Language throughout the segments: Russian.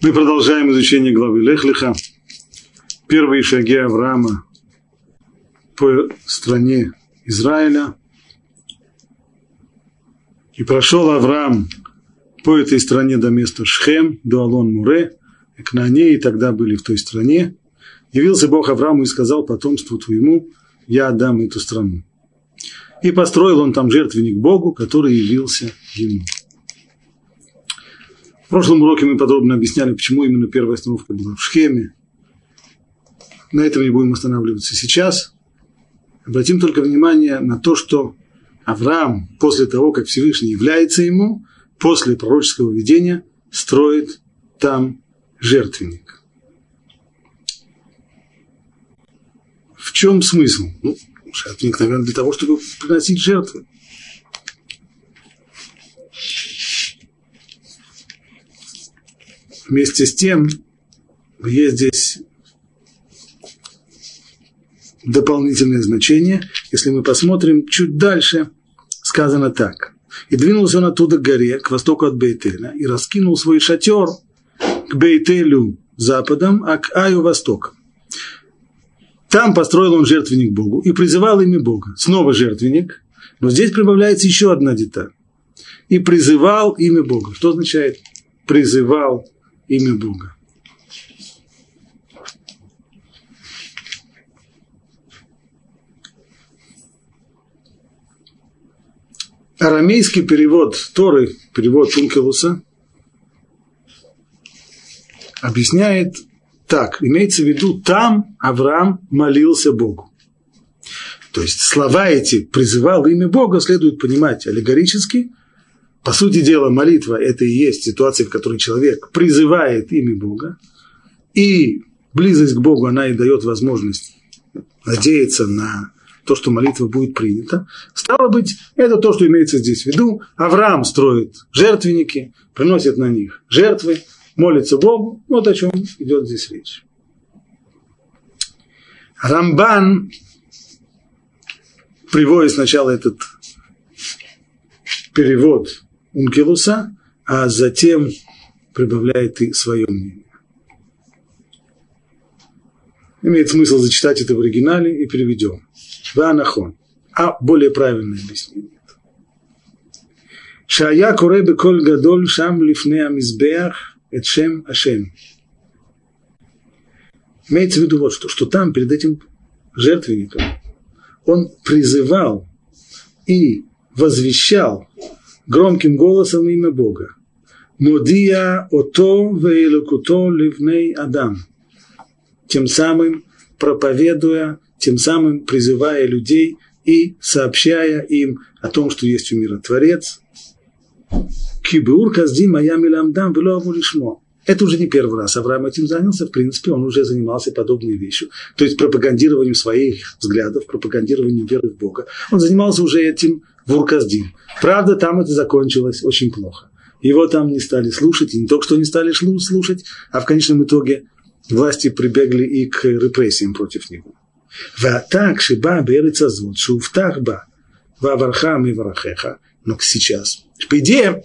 Мы продолжаем изучение главы Лехлиха. Первые шаги Авраама по стране Израиля. И прошел Авраам по этой стране до места Шхем, до Алон-Муре, Кнане, и тогда были в той стране. Явился Бог Аврааму и сказал потомству твоему, я отдам эту страну. И построил он там жертвенник Богу, который явился ему. В прошлом уроке мы подробно объясняли, почему именно первая остановка была в Шхеме. На этом не будем останавливаться сейчас. Обратим только внимание на то, что Авраам после того, как Всевышний является ему, после пророческого видения, строит там жертвенник. В чем смысл? Ну, жертвенник, наверное, для того, чтобы приносить жертвы. Вместе с тем, есть здесь дополнительное значение. Если мы посмотрим чуть дальше, сказано так. «И двинулся он оттуда к горе, к востоку от Бейтеля, и раскинул свой шатер к Бейтелю западом, а к Аю востоком. Там построил он жертвенник Богу и призывал имя Бога. Снова жертвенник, но здесь прибавляется еще одна деталь. И призывал имя Бога. Что означает призывал имя Бога. Арамейский перевод Торы, перевод Шункелуса, объясняет так, имеется в виду, там Авраам молился Богу. То есть слова эти призывал имя Бога следует понимать аллегорически, по сути дела, молитва – это и есть ситуация, в которой человек призывает имя Бога, и близость к Богу, она и дает возможность надеяться на то, что молитва будет принята. Стало быть, это то, что имеется здесь в виду. Авраам строит жертвенники, приносит на них жертвы, молится Богу. Вот о чем идет здесь речь. Рамбан приводит сначала этот перевод Ункилуса, а затем прибавляет и свое мнение. Имеет смысл зачитать это в оригинале и переведем. Ванахон. А более правильное объяснение. Шая Куребе Коль Гадоль Шам Лифне Амизбеах Эт Ашем. Имеется в виду вот что, что там перед этим жертвенником он призывал и возвещал громким голосом имя Бога. Модия ото вейлокуто ливней Адам. Тем самым проповедуя, тем самым призывая людей и сообщая им о том, что есть у мира Творец. Кибур казди моя миламдам велову лишмо. Это уже не первый раз Авраам этим занялся, в принципе, он уже занимался подобной вещью, то есть пропагандированием своих взглядов, пропагандированием веры в Бога. Он занимался уже этим в Урказдин. Правда, там это закончилось очень плохо. Его там не стали слушать, и не только что не стали слушать, а в конечном итоге власти прибегли и к репрессиям против него. так шиба берется зод, шуфтахба, вавархам и варахеха. Но сейчас, по идее,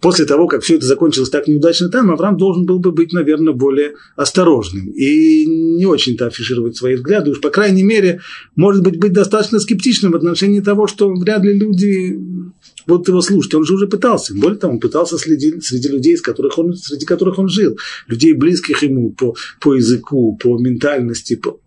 после того, как все это закончилось так неудачно там, Авраам должен был бы быть, наверное, более осторожным и не очень-то афишировать свои взгляды. Уж, по крайней мере, может быть, быть достаточно скептичным в отношении того, что вряд ли люди будут его слушать. Он же уже пытался. Более того, он пытался следить среди людей, с которых он, среди которых он жил. Людей, близких ему по, по языку, по ментальности. По...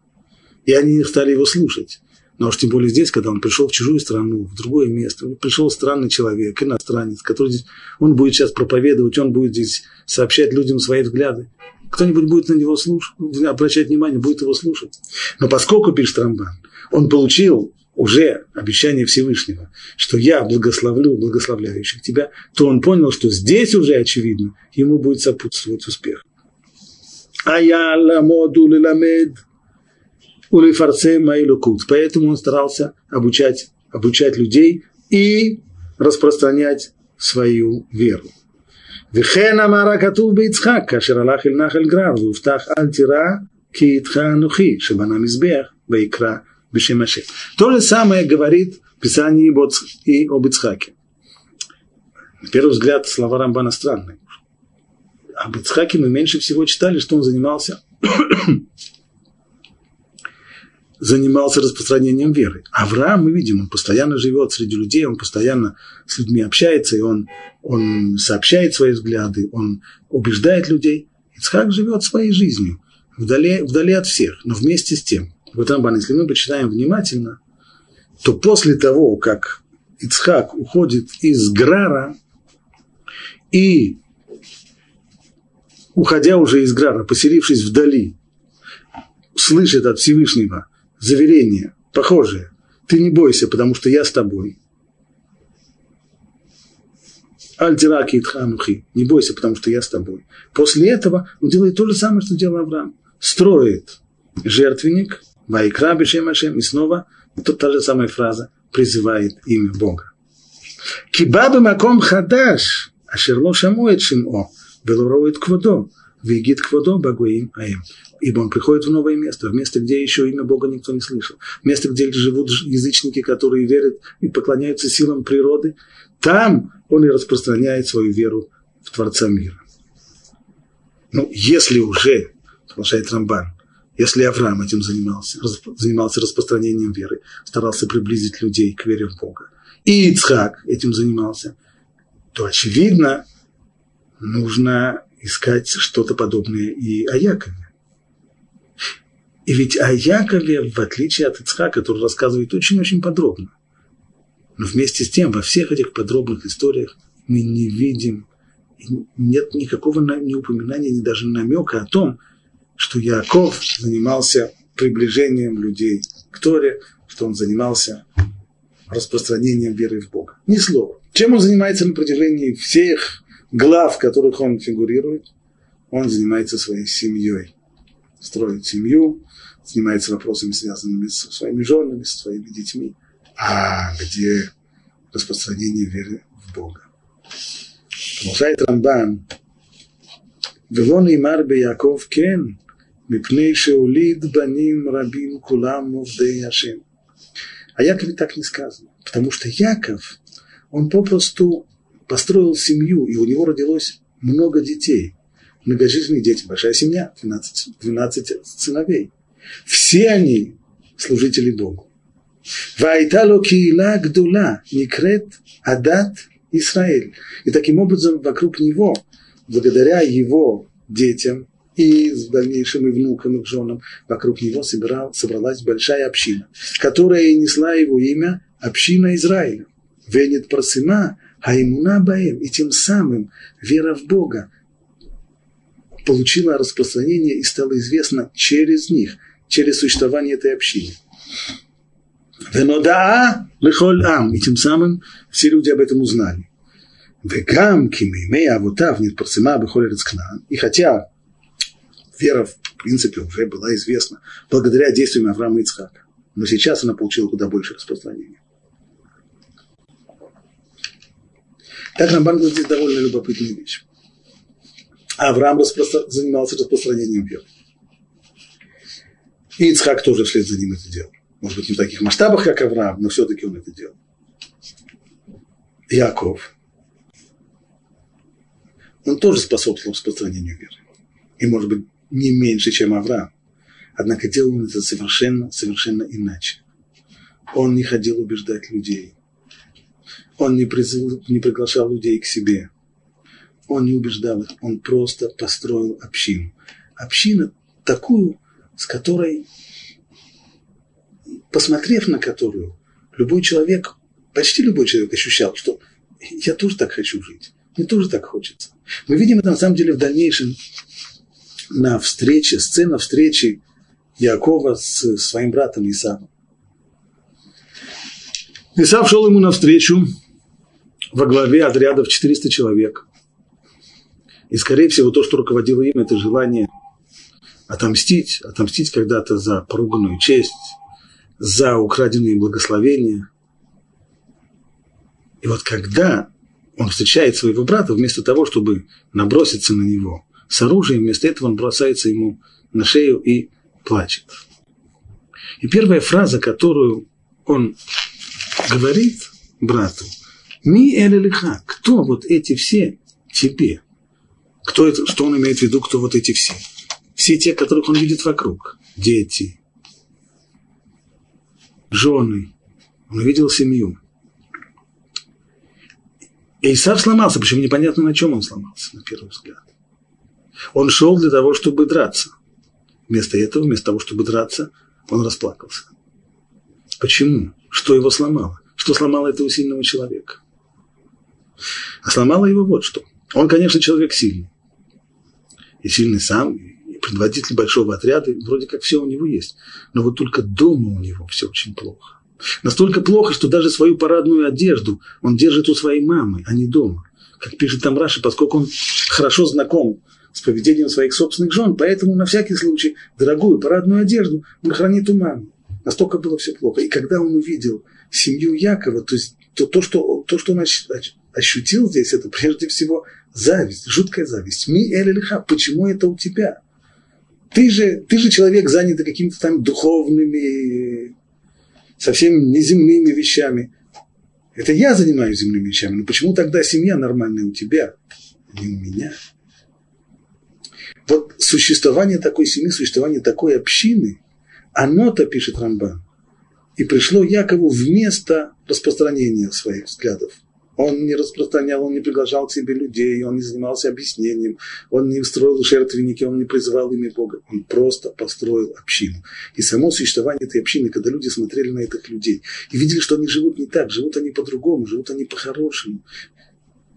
И они не стали его слушать. Но уж тем более здесь, когда он пришел в чужую страну, в другое место, пришел странный человек, иностранец, который здесь, он будет сейчас проповедовать, он будет здесь сообщать людям свои взгляды. Кто-нибудь будет на него слушать, обращать внимание, будет его слушать. Но поскольку, пишет Рамбан, он получил уже обещание Всевышнего, что я благословлю благословляющих тебя, то он понял, что здесь уже очевидно, ему будет сопутствовать успех. А я ламоду ламед улифарце майлукут. Поэтому он старался обучать, обучать людей и распространять свою веру. וכן אמר הכתוב ביצחק, כאשר הלך אל נחל גרר, והובטח אל תירא כי איתך אנוכי, שבנה מזבח, ויקרא בשם השם. То же самое говорит Писание и об Ицхаке. На первый взгляд слова Рамбана странные. об Ицхаке мы меньше всего читали, что он занимался занимался распространением веры. Авраам, мы видим, он постоянно живет среди людей, он постоянно с людьми общается, и он, он сообщает свои взгляды, он убеждает людей. Ицхак живет своей жизнью, вдали, вдали от всех, но вместе с тем. В Рамбан, если мы почитаем внимательно, то после того, как Ицхак уходит из Грара и, уходя уже из Грара, поселившись вдали, слышит от Всевышнего – заверение, похожее. Ты не бойся, потому что я с тобой. Альтираки Итханухи. Не бойся, потому что я с тобой. После этого он делает то же самое, что делал Авраам. Строит жертвенник, Вайкра Бешем и снова тут та же самая фраза призывает имя Бога. Кибабы маком хадаш, ашерло шамует шимо, белороет кводо, вигит кводо багуим аем ибо он приходит в новое место, в место, где еще имя Бога никто не слышал, в место, где живут язычники, которые верят и поклоняются силам природы, там он и распространяет свою веру в Творца мира. Ну, если уже, продолжает Рамбан, если Авраам этим занимался, занимался распространением веры, старался приблизить людей к вере в Бога, и Ицхак этим занимался, то, очевидно, нужно искать что-то подобное и о Якове. И ведь о Якове, в отличие от Ицхака, который рассказывает очень-очень подробно. Но вместе с тем, во всех этих подробных историях мы не видим, нет никакого ни упоминания, ни даже намека о том, что Яков занимался приближением людей к Торе, что он занимался распространением веры в Бога. Ни слова. Чем он занимается на протяжении всех глав, в которых он фигурирует, он занимается своей семьей. Строит семью, занимается вопросами, связанными со своими женами, со своими детьми. А где распространение веры в Бога? Продолжает Рамбан. Велон и Марбе Яков Кен, Мипней Шеулид Баним Рабим Кулам Мовдей А Якове так не сказано, потому что Яков, он попросту построил семью, и у него родилось много детей, многожительные дети, большая семья, 12, 12 сыновей – все они служители Богу. Вайтало киила гдула, некрет адат Израиль. И таким образом вокруг него, благодаря его детям и с дальнейшим и внукам, и женам, вокруг него собирал, собралась большая община, которая и несла его имя община Израиля. Венет просыма, а имуна баем, и тем самым вера в Бога получила распространение и стала известна через них – через существование этой общины. Венодаа лехоль ам. И тем самым все люди об этом узнали. Вегам кимимей авутав нитпарцима бехоль рецкнан. И хотя вера, в принципе, уже была известна благодаря действиям Авраама Ицхака, но сейчас она получила куда больше распространения. Так Рамбан говорит здесь довольно любопытная вещь. Авраам распро... занимался распространением веры. И Ицхак тоже вслед за ним это делал. Может быть, не в таких масштабах, как Авраам, но все-таки он это делал. Яков, он тоже способствовал распространению веры. И, может быть, не меньше, чем Авраам. Однако делал он это совершенно, совершенно иначе. Он не ходил убеждать людей. Он не, призывал, не приглашал людей к себе. Он не убеждал их. Он просто построил общину. Община такую, с которой, посмотрев на которую, любой человек, почти любой человек ощущал, что я тоже так хочу жить, мне тоже так хочется. Мы видим это на самом деле в дальнейшем на встрече, сцена встречи Якова с своим братом Исавом. Исав шел ему навстречу во главе отрядов 400 человек. И, скорее всего, то, что руководило им, это желание отомстить, отомстить когда-то за поруганную честь, за украденные благословения. И вот когда он встречает своего брата, вместо того, чтобы наброситься на него с оружием, вместо этого он бросается ему на шею и плачет. И первая фраза, которую он говорит брату, «Ми элелиха» – кто вот эти все тебе? Кто это, что он имеет в виду, кто вот эти все? Все те, которых он видит вокруг. Дети, жены. Он увидел семью. И Исав сломался, причем непонятно, на чем он сломался, на первый взгляд. Он шел для того, чтобы драться. Вместо этого, вместо того, чтобы драться, он расплакался. Почему? Что его сломало? Что сломало этого сильного человека? А сломало его вот что. Он, конечно, человек сильный. И сильный сам, и предводитель большого отряда, и вроде как все у него есть. Но вот только дома у него все очень плохо. Настолько плохо, что даже свою парадную одежду он держит у своей мамы, а не дома. Как пишет там Раши, поскольку он хорошо знаком с поведением своих собственных жен, поэтому на всякий случай дорогую парадную одежду он хранит у мамы. Настолько было все плохо. И когда он увидел семью Якова, то есть то, то, что, то, что он ощутил здесь, это прежде всего зависть, жуткая зависть. Ми эль почему это у тебя? Ты же, ты же человек, занятый какими-то там духовными, совсем неземными вещами. Это я занимаюсь земными вещами, но почему тогда семья нормальная у тебя, а не у меня? Вот существование такой семьи, существование такой общины, оно-то, пишет Рамбан, и пришло Якову вместо распространения своих взглядов. Он не распространял, он не приглашал к себе людей, он не занимался объяснением, он не строил жертвенники, он не призывал имя Бога. Он просто построил общину. И само существование этой общины, когда люди смотрели на этих людей и видели, что они живут не так, живут они по-другому, живут они по-хорошему.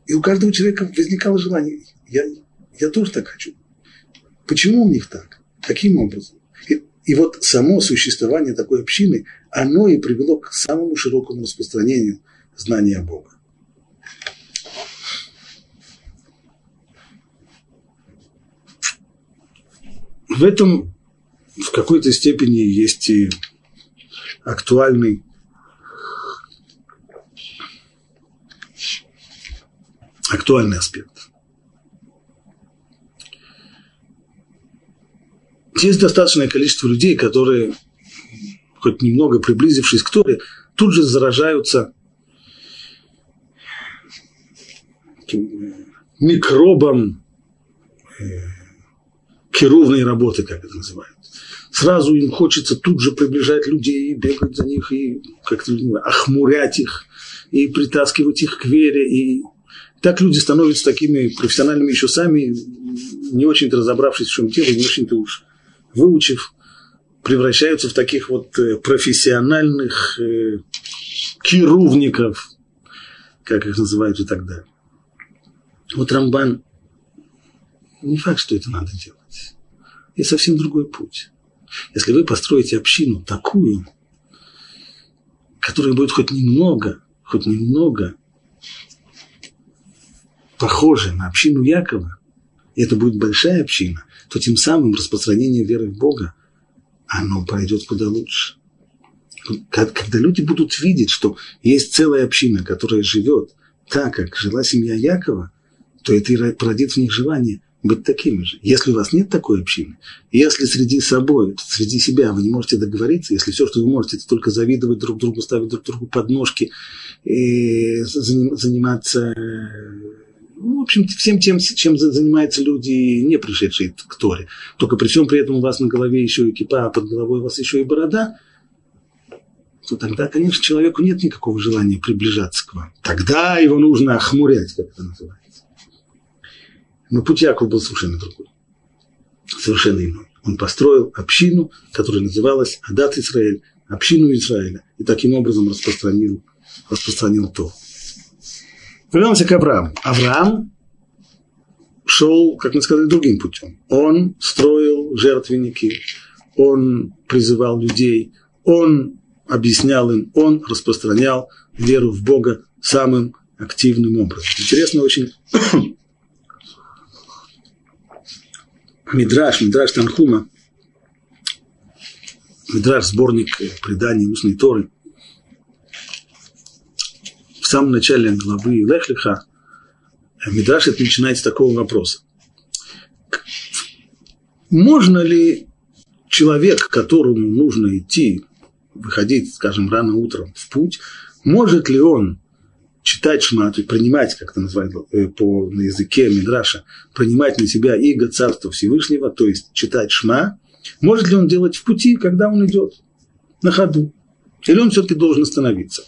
И у каждого человека возникало желание, я, я тоже так хочу. Почему у них так? Каким образом? И, и вот само существование такой общины, оно и привело к самому широкому распространению знания Бога. В этом в какой-то степени есть и актуальный актуальный аспект. Есть достаточное количество людей, которые, хоть немного приблизившись к Торе, тут же заражаются микробом хирургной работы, как это называют. Сразу им хочется тут же приближать людей, и бегать за них, и как-то охмурять их, и притаскивать их к вере. И так люди становятся такими профессиональными еще сами, не очень-то разобравшись в чем дело, не очень-то уж выучив, превращаются в таких вот э, профессиональных э, кирувников, как их называют и так далее. Вот Рамбан, не факт, что это надо делать. Есть совсем другой путь. Если вы построите общину такую, которая будет хоть немного, хоть немного похожа на общину Якова, и это будет большая община, то тем самым распространение веры в Бога, оно пройдет куда лучше. Когда люди будут видеть, что есть целая община, которая живет так, как жила семья Якова, то это и породит в них желание быть такими же. Если у вас нет такой общины, если среди собой, среди себя вы не можете договориться, если все, что вы можете, это только завидовать друг другу, ставить друг другу подножки, и заниматься ну, в общем, всем тем, чем занимаются люди, не пришедшие к Торе. Только при всем при этом у вас на голове еще и кипа, а под головой у вас еще и борода, то тогда, конечно, человеку нет никакого желания приближаться к вам. Тогда его нужно охмурять, как это называется. Но путь Якова был совершенно другой. Совершенно иной. Он построил общину, которая называлась Адат Израиль, общину Израиля, и таким образом распространил, распространил то. Вернемся к Аврааму. Авраам шел, как мы сказали, другим путем. Он строил жертвенники, он призывал людей, он объяснял им, он распространял веру в Бога самым активным образом. Интересно очень Мидраш, Мидраш Танхума, Мидраш сборник преданий устной Торы, в самом начале главы Лехлиха Мидраш это начинает с такого вопроса. Можно ли человек, которому нужно идти, выходить, скажем, рано утром в путь, может ли он читать шма, то есть принимать, как это называют э, по, на языке Мидраша, принимать на себя иго Царства Всевышнего, то есть читать шма, может ли он делать в пути, когда он идет на ходу? Или он все-таки должен остановиться?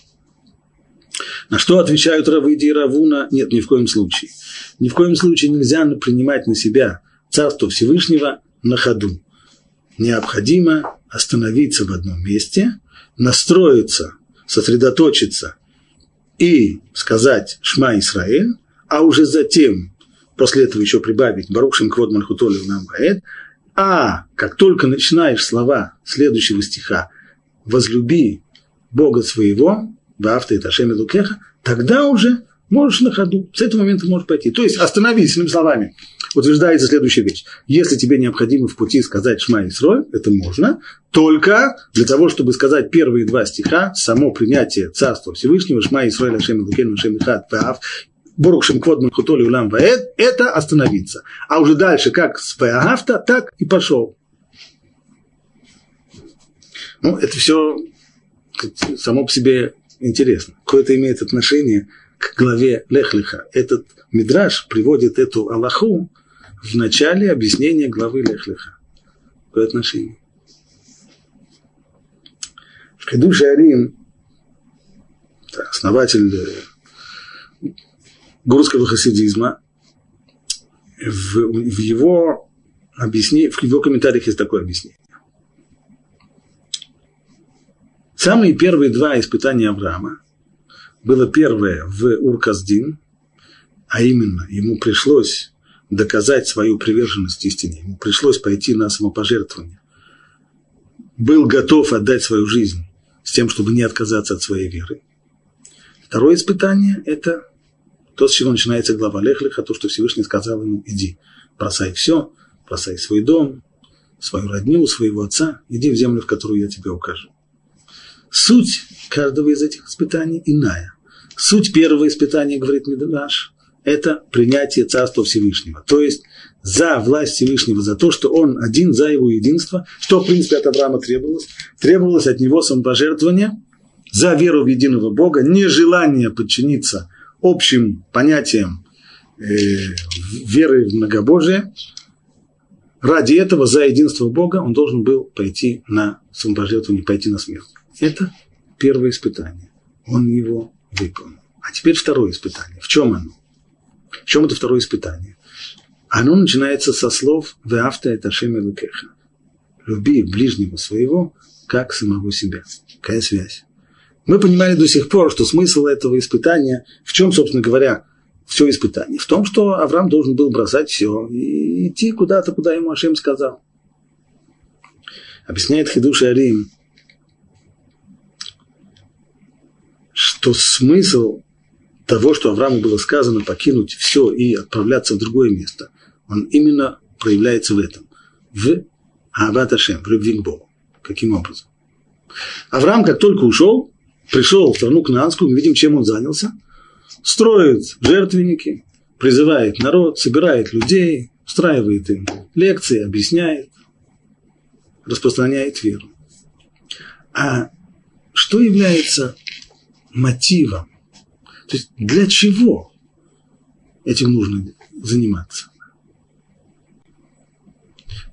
На что отвечают Равыди и Равуна? Нет, ни в коем случае. Ни в коем случае нельзя принимать на себя Царство Всевышнего на ходу. Необходимо остановиться в одном месте, настроиться, сосредоточиться и сказать «Шма Исраэль», а уже затем, после этого еще прибавить «Барухшим квод мальхутолю нам гаэт», а как только начинаешь слова следующего стиха «возлюби Бога своего», «Вафта и Ташем Лукеха», тогда уже можешь на ходу, с этого момента можешь пойти. То есть остановись, иными словами, утверждается следующая вещь. Если тебе необходимо в пути сказать Шма Исрой, это можно, только для того, чтобы сказать первые два стиха, само принятие Царства Всевышнего, Шма Исрой, Лашем Лукен, Лашем Ихат, Паав, Борухшим Квод Махутоли Улам Ваэд, это остановиться. А уже дальше, как с Паагафта, так и пошел. Ну, это все само по себе интересно. Какое-то имеет отношение к главе Лехлиха. Этот Мидраш приводит эту Аллаху в начале объяснения главы Лехлиха. Какое отношение? В Хидуше Арим, основатель э, гурского хасидизма, в, в его объяснении, в его комментариях есть такое объяснение. Самые первые два испытания Авраама было первое в Урказдин, а именно ему пришлось доказать свою приверженность истине, ему пришлось пойти на самопожертвование. Был готов отдать свою жизнь с тем, чтобы не отказаться от своей веры. Второе испытание – это то, с чего начинается глава Лехлиха, то, что Всевышний сказал ему, иди, бросай все, бросай свой дом, свою родню, своего отца, иди в землю, в которую я тебе укажу. Суть каждого из этих испытаний иная. Суть первого испытания, говорит Медраш, это принятие Царства Всевышнего. То есть за власть Всевышнего, за то, что он один, за его единство, что, в принципе, от Авраама требовалось. Требовалось от него самопожертвование за веру в единого Бога, нежелание подчиниться общим понятиям э, веры в многобожие. Ради этого, за единство Бога, он должен был пойти на самопожертвование, пойти на смерть. Это первое испытание. Он его выполнил. А теперь второе испытание. В чем оно? В чем это второе испытание? Оно начинается со слов «Веавта это Лукеха». «Люби ближнего своего, как самого себя». Какая связь? Мы понимали до сих пор, что смысл этого испытания, в чем, собственно говоря, все испытание? В том, что Авраам должен был бросать все и идти куда-то, куда ему Ашем сказал. Объясняет Хидуш Арим, что смысл того, что Аврааму было сказано покинуть все и отправляться в другое место, он именно проявляется в этом. В Ават в любви к Богу. Каким образом? Авраам, как только ушел, пришел в страну Кнаанскую, мы видим, чем он занялся. Строит жертвенники, призывает народ, собирает людей, устраивает им лекции, объясняет, распространяет веру. А что является мотивом. То есть для чего этим нужно заниматься?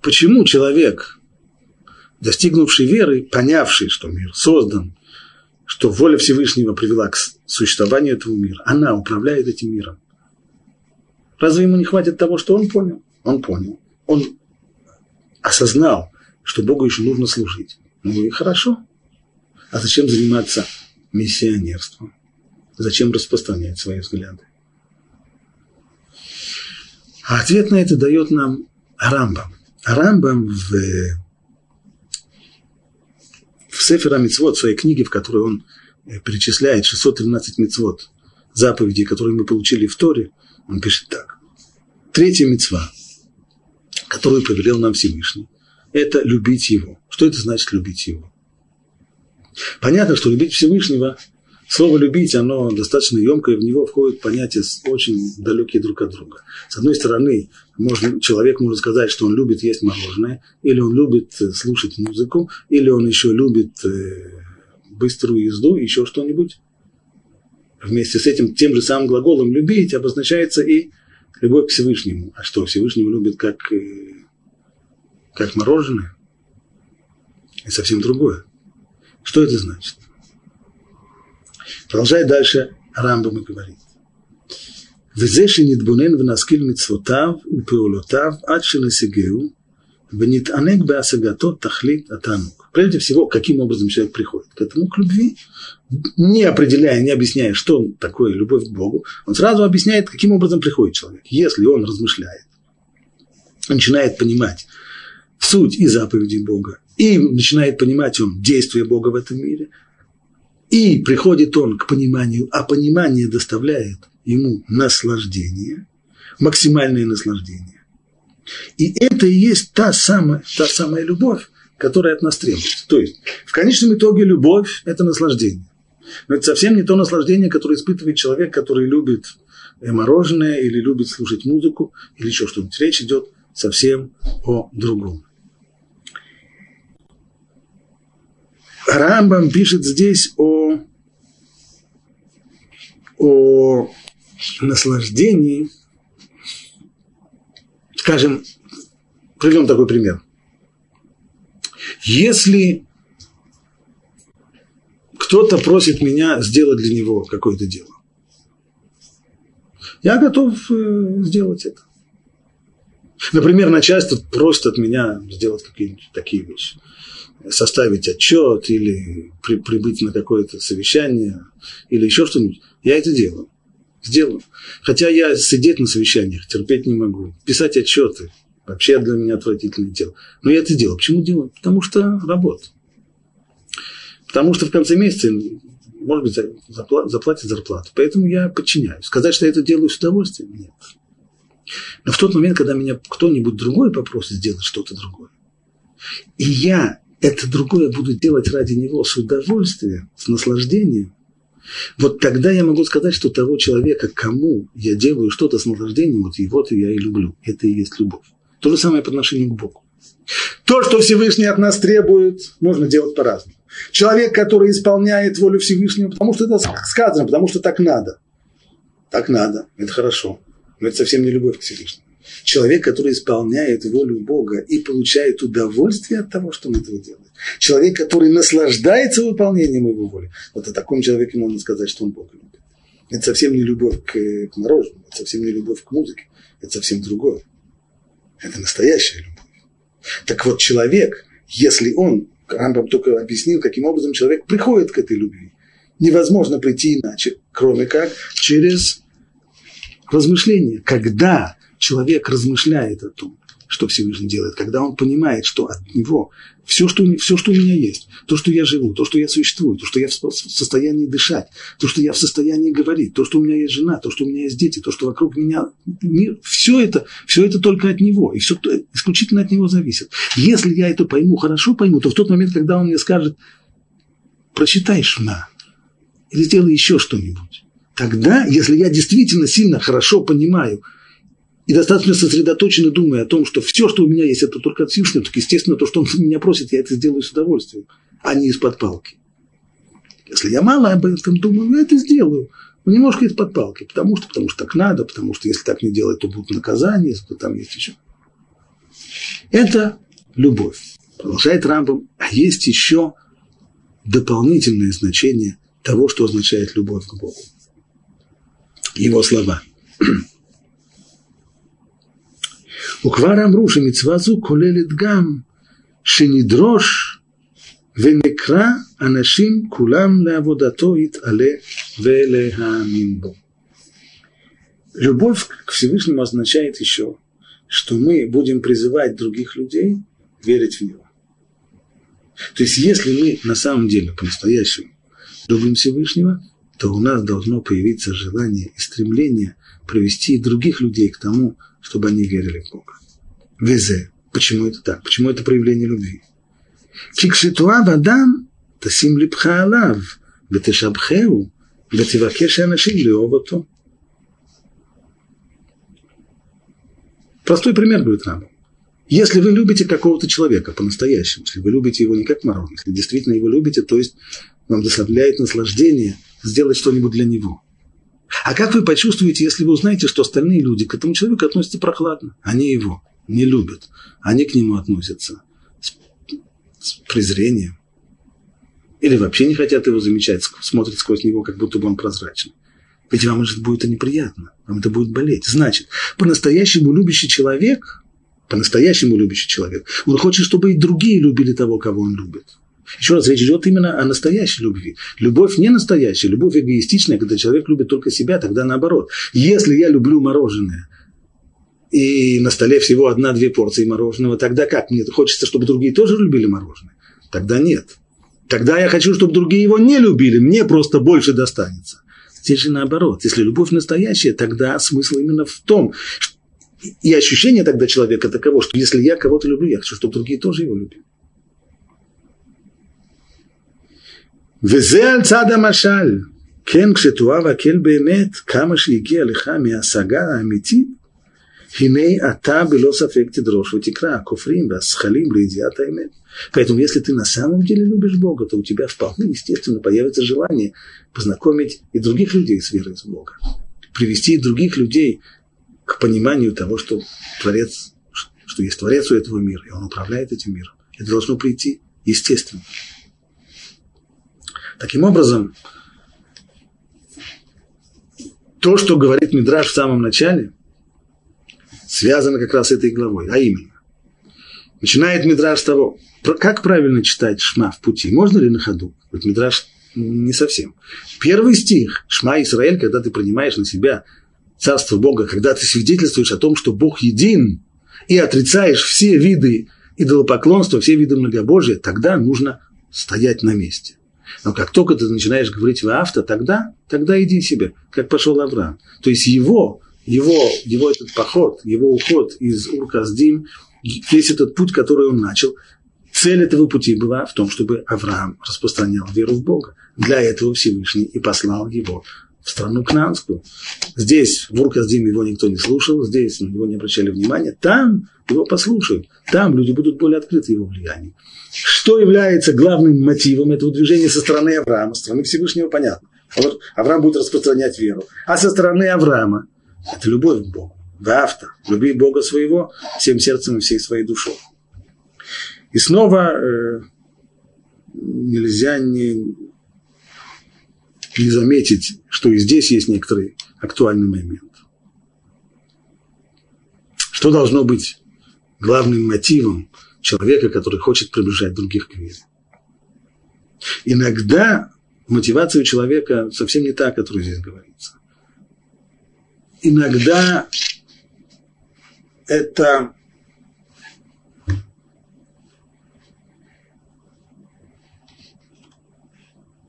Почему человек, достигнувший веры, понявший, что мир создан, что воля Всевышнего привела к существованию этого мира, она управляет этим миром. Разве ему не хватит того, что он понял? Он понял. Он осознал, что Богу еще нужно служить. Ну и хорошо. А зачем заниматься миссионерством? Зачем распространять свои взгляды? А ответ на это дает нам Рамбам. Рамбам в, в Сефера Мицвод, в своей книге, в которой он э, перечисляет 613 мицвод, заповедей, которые мы получили в Торе, он пишет так. Третья мецва, которую повелел нам Всевышний, это любить Его. Что это значит любить Его? Понятно, что любить Всевышнего, слово «любить», оно достаточно емкое, в него входят понятия очень далекие друг от друга. С одной стороны, можно, человек может сказать, что он любит есть мороженое, или он любит э, слушать музыку, или он еще любит э, быструю езду, еще что-нибудь. вместе с этим тем же самым глаголом «любить» обозначается и любовь к Всевышнему. А что, Всевышнего любит как, э, как мороженое? И совсем другое. Что это значит? Продолжает дальше Рамбам и говорит. וזה שנתבונן ונשכיל מצוותיו ופעולותיו עד שנשיגהו ונתענג בהשגתו תכלית התענוג. Прежде всего, каким образом человек приходит к этому, к любви, не определяя, не объясняя, что такое любовь к Богу, он сразу объясняет, каким образом приходит человек. Если он размышляет, начинает понимать суть и заповеди Бога, и начинает понимать он действия Бога в этом мире, и приходит он к пониманию, а понимание доставляет ему наслаждение, максимальное наслаждение. И это и есть та самая, та самая любовь, которая от нас требуется. То есть, в конечном итоге любовь – это наслаждение. Но это совсем не то наслаждение, которое испытывает человек, который любит э, мороженое или любит слушать музыку или еще что-нибудь. Речь идет совсем о другом. Рамбам пишет здесь о, о наслаждении, скажем, приведем такой пример. Если кто-то просит меня сделать для него какое-то дело, я готов э, сделать это. Например, начальство просит от меня сделать какие-нибудь такие вещи. Составить отчет или при, прибыть на какое-то совещание или еще что-нибудь. Я это делаю. Сделаю. Хотя я сидеть на совещаниях терпеть не могу. Писать отчеты вообще для меня отвратительное дело. Но я это делаю. Почему делаю? Потому что работа. Потому что в конце месяца, может быть, заплатят зарплату. Поэтому я подчиняюсь. Сказать, что я это делаю с удовольствием, нет. Но в тот момент, когда меня кто-нибудь другой попросит сделать что-то другое, и я это другое буду делать ради него с удовольствием, с наслаждением, вот тогда я могу сказать, что того человека, кому я делаю что-то с наслаждением, вот его-то я и люблю. Это и есть любовь. То же самое по отношению к Богу. То, что Всевышний от нас требует, можно делать по-разному. Человек, который исполняет волю Всевышнего, потому что это сказано, потому что так надо. Так надо, это хорошо. Но это совсем не любовь к Всевышнему. Человек, который исполняет волю Бога и получает удовольствие от того, что он этого делает. Человек, который наслаждается выполнением его воли. Вот о таком человеке можно сказать, что он Бога любит. Это совсем не любовь к, к мороженому, это совсем не любовь к музыке, это совсем другое. Это настоящая любовь. Так вот, человек, если он, Рамбам только объяснил, каким образом человек приходит к этой любви, невозможно прийти иначе, кроме как через размышление. Когда человек размышляет о том, что Всевышний делает, когда он понимает, что от него все что, все, что у меня есть, то, что я живу, то, что я существую, то, что я в состоянии дышать, то, что я в состоянии говорить, то, что у меня есть жена, то, что у меня есть дети, то, что вокруг меня мир, все это, все это только от него, и все исключительно от него зависит. Если я это пойму, хорошо пойму, то в тот момент, когда он мне скажет, прочитай шма, или сделай еще что-нибудь, тогда, если я действительно сильно хорошо понимаю – и достаточно сосредоточенно думая о том, что все, что у меня есть, это только от Всевышнего, так естественно, то, что он меня просит, я это сделаю с удовольствием, а не из-под палки. Если я мало об этом думаю, я это сделаю. Но немножко из-под палки, потому что, потому что так надо, потому что если так не делать, то будут наказания, если там есть еще. Это любовь. Продолжает Рамбом, а есть еще дополнительное значение того, что означает любовь к Богу Его слова – וכבר אמרו שמצווה זו כוללת גם שנדרוש ונקרא אנשים כולם לעבודתו יתעלה ולהאמין בו. Любовь к Всевышнему означает еще, что мы будем призывать других людей верить в Него. То есть, если мы на самом деле по-настоящему любим Всевышнего, то у нас должно появиться желание и стремление привести других людей к тому, чтобы они верили в Бога. Везе. Почему это так? Почему это проявление любви? Кикшитуа вадам тасим липха алав, ותשבחהו, ותבקש אנשים לאהוב אותו. Простой пример, говорит Рамбам. Если вы любите какого-то человека по-настоящему, если вы любите его не как мороженое, если действительно его любите, то есть вам доставляет наслаждение сделать что-нибудь для него, А как вы почувствуете, если вы узнаете, что остальные люди к этому человеку относятся прохладно? Они его не любят. Они к нему относятся с, с презрением. Или вообще не хотят его замечать, смотрят сквозь него, как будто бы он прозрачный. Ведь вам это будет неприятно, вам это будет болеть. Значит, по-настоящему любящий человек, по-настоящему любящий человек, он хочет, чтобы и другие любили того, кого он любит. Еще раз, речь идет именно о настоящей любви. Любовь не настоящая, любовь эгоистичная, когда человек любит только себя, тогда наоборот. Если я люблю мороженое, и на столе всего одна-две порции мороженого, тогда как? Мне хочется, чтобы другие тоже любили мороженое? Тогда нет. Тогда я хочу, чтобы другие его не любили, мне просто больше достанется. Здесь же наоборот. Если любовь настоящая, тогда смысл именно в том, и ощущение тогда человека таково, что если я кого-то люблю, я хочу, чтобы другие тоже его любили. וזה על צד המשל. כן, כשתואר הקל באמת, כמה שהגיע לך מההשגה האמיתית, הנה אתה בלא ספק תדרוש ותקרא, הכופרים והשכלים לידיעת האמת. Поэтому, если ты на самом деле любишь Бога, то у тебя вполне естественно появится желание познакомить и других людей с верой в Бога. Привести и других людей к пониманию того, что Творец, что есть Творец у этого мира, и Он управляет этим миром. Это должно прийти естественно. Таким образом, то, что говорит Мидраш в самом начале, связано как раз с этой главой, а именно, начинает Мидраш с того, как правильно читать Шма в пути, можно ли на ходу? Вот Мидраш не совсем. Первый стих Шма Израиль, когда ты принимаешь на себя Царство Бога, когда ты свидетельствуешь о том, что Бог един, и отрицаешь все виды идолопоклонства, все виды многобожия, тогда нужно стоять на месте. Но как только ты начинаешь говорить в авто, тогда, тогда иди себе, как пошел Авраам. То есть его, его, его этот поход, его уход из Урказдим, весь этот путь, который он начал, цель этого пути была в том, чтобы Авраам распространял веру в Бога. Для этого Всевышний и послал его в страну Кнанскую. Здесь, в Урказдим, его никто не слушал, здесь на него не обращали внимания. Там его послушают, там люди будут более открыты его влиянию. Что является главным мотивом этого движения со стороны Авраама? Со стороны Всевышнего понятно. Авраам будет распространять веру. А со стороны Авраама это любовь к Богу. Вафта, люби Бога своего всем сердцем и всей своей душой. И снова э, нельзя не, не заметить, что и здесь есть некоторый актуальный момент. Что должно быть главным мотивом человека, который хочет приближать других к вере? Иногда мотивация у человека совсем не та, о которой здесь говорится. Иногда это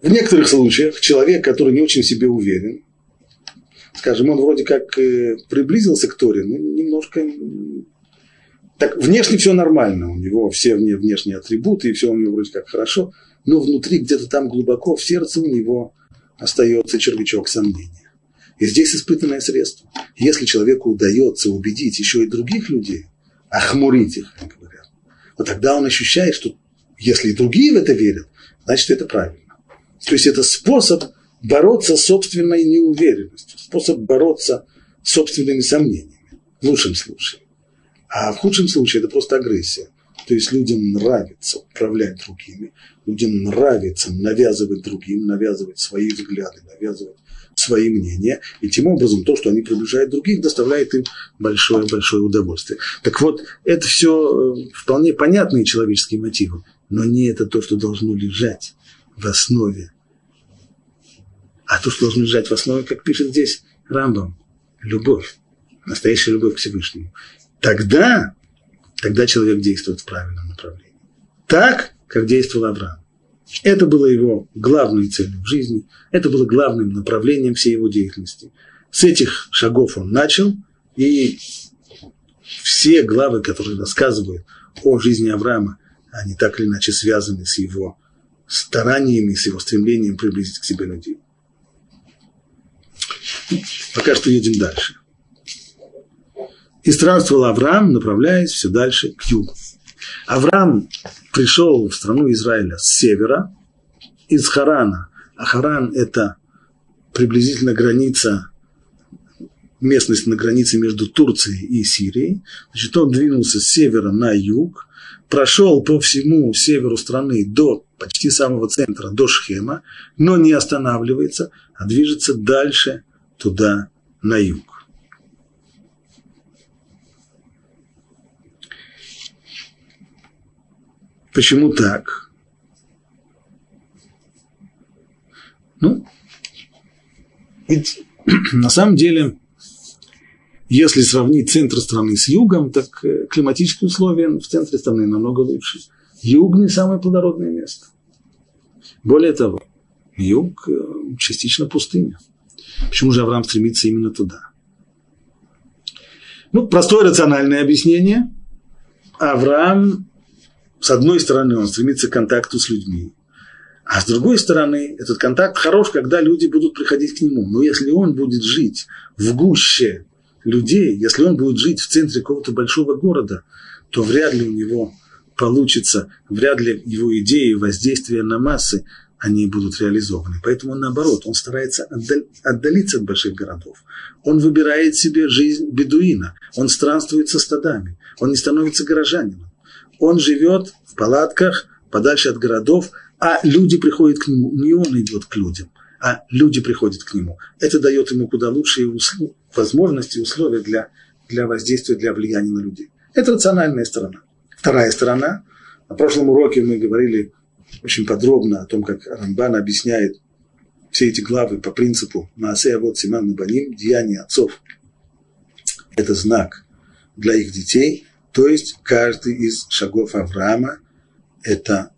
В некоторых случаях человек, который не очень в себе уверен, скажем, он вроде как э, приблизился к Торе, но немножко... Так, внешне все нормально, у него все внешние атрибуты, и все у него вроде как хорошо, но внутри, где-то там глубоко, в сердце у него остается червячок сомнения. И здесь испытанное средство. Если человеку удается убедить еще и других людей, охмурить их, как говорят, вот тогда он ощущает, что если и другие в это верят, значит, это правильно. То есть это способ бороться с собственной неуверенностью, способ бороться с собственными сомнениями, в лучшем случае. А в худшем случае это просто агрессия. То есть людям нравится управлять другими, людям нравится навязывать другим, навязывать свои взгляды, навязывать свои мнения, и тем образом то, что они приближают других, доставляет им большое-большое удовольствие. Так вот, это все э, вполне понятные человеческие мотивы, но не это то, что должно лежать в основе а то, что должно лежать в основе, как пишет здесь Рамбам, любовь, настоящая любовь к Всевышнему. Тогда, тогда человек действует в правильном направлении. Так, как действовал Авраам. Это было его главной целью в жизни, это было главным направлением всей его деятельности. С этих шагов он начал, и все главы, которые рассказывают о жизни Авраама, они так или иначе связаны с его стараниями, с его стремлением приблизить к себе людей. Пока что едем дальше. И странствовал Авраам, направляясь все дальше к югу. Авраам пришел в страну Израиля с севера, из Харана. А Харан – это приблизительно граница, местность на границе между Турцией и Сирией. Значит, он двинулся с севера на юг, прошел по всему северу страны до почти самого центра, до Шхема, но не останавливается, а движется дальше туда, на юг. Почему так? Ну, ведь на самом деле, если сравнить центр страны с югом, так э, климатические условия в центре страны намного лучше. Юг не самое плодородное место. Более того, юг э, частично пустыня. Почему же Авраам стремится именно туда? Ну, простое рациональное объяснение. Авраам, с одной стороны, он стремится к контакту с людьми, а с другой стороны, этот контакт хорош, когда люди будут приходить к нему. Но если он будет жить в гуще людей, если он будет жить в центре какого-то большого города, то вряд ли у него получится, вряд ли его идеи воздействия на массы, они будут реализованы. Поэтому наоборот, он старается отдалиться от больших городов. Он выбирает себе жизнь бедуина, он странствует со стадами, он не становится горожанином. Он живет в палатках, подальше от городов, а люди приходят к нему. Не он идет к людям, а люди приходят к нему. Это дает ему куда лучшие услов... возможности, условия для, для воздействия, для влияния на людей. Это рациональная сторона. Вторая сторона. На прошлом уроке мы говорили очень подробно о том, как Рамбан объясняет все эти главы по принципу Маасея вот Симан Набаним, деяния отцов. Это знак для их детей, то есть каждый из шагов Авраама – это